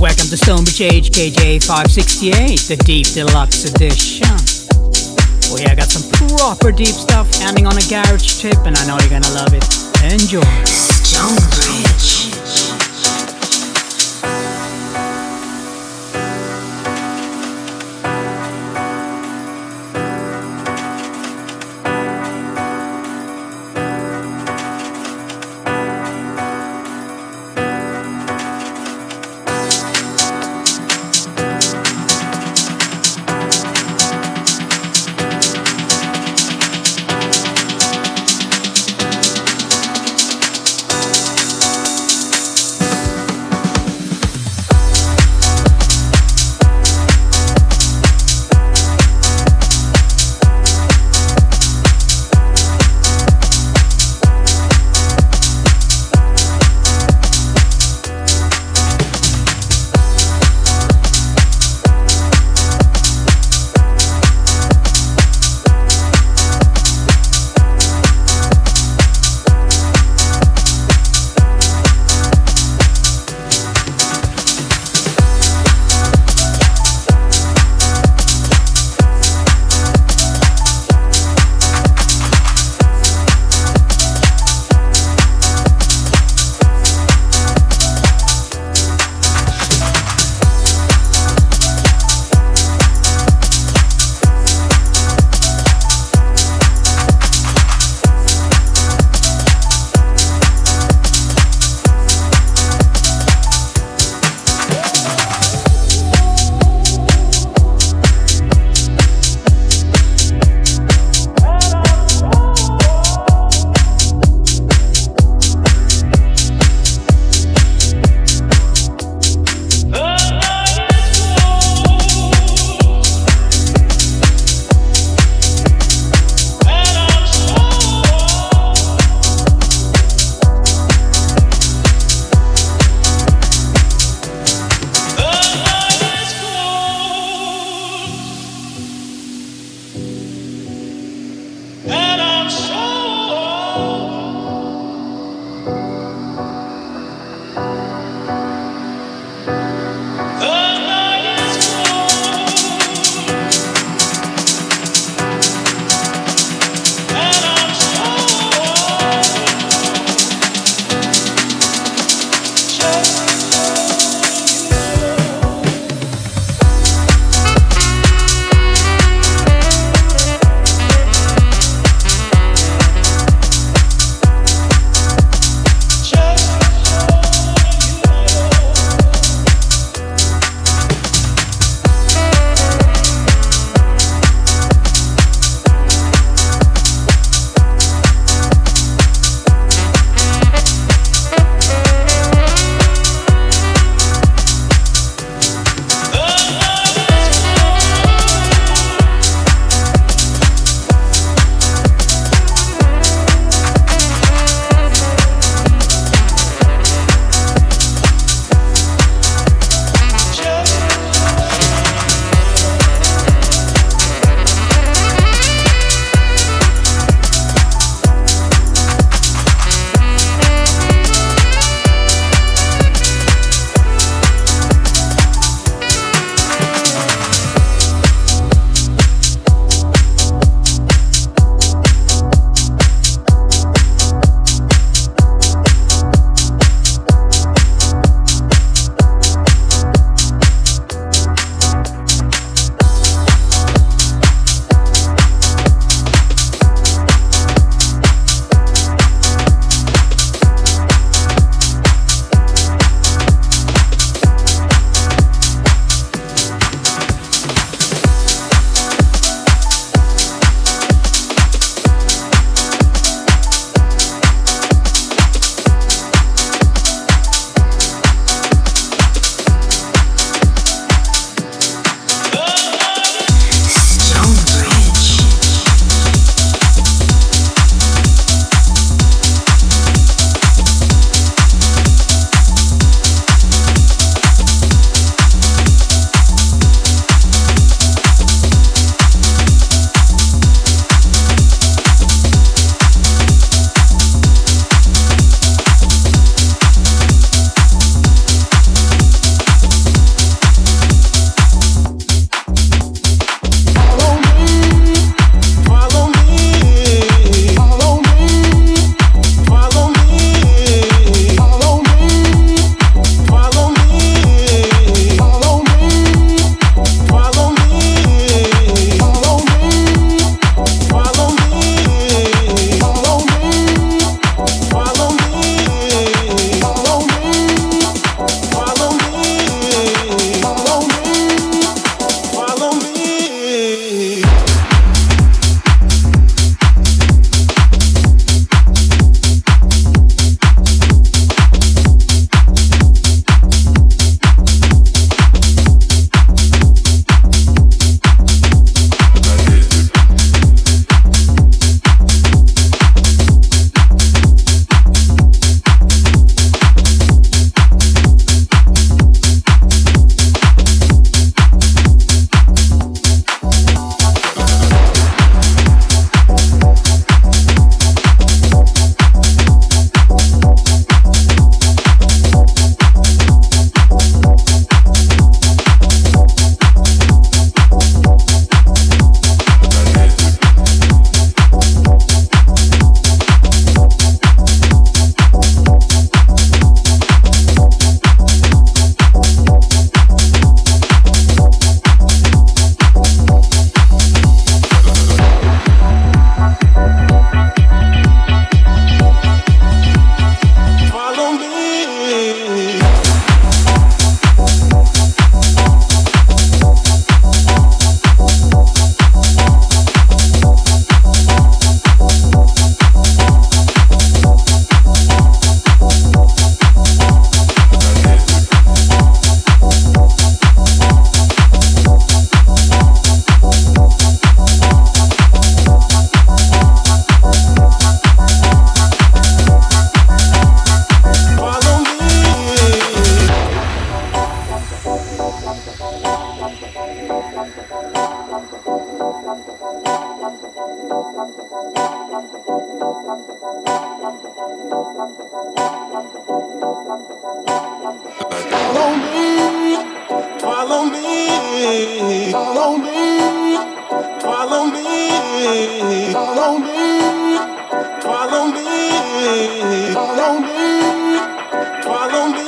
Welcome to Stonebridge HKJ 568, the Deep Deluxe Edition. Oh yeah, I got some proper deep stuff ending on a garage tip, and I know you're gonna love it. Enjoy. Stonebridge. follow me, follow me. follow me, follow me.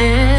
like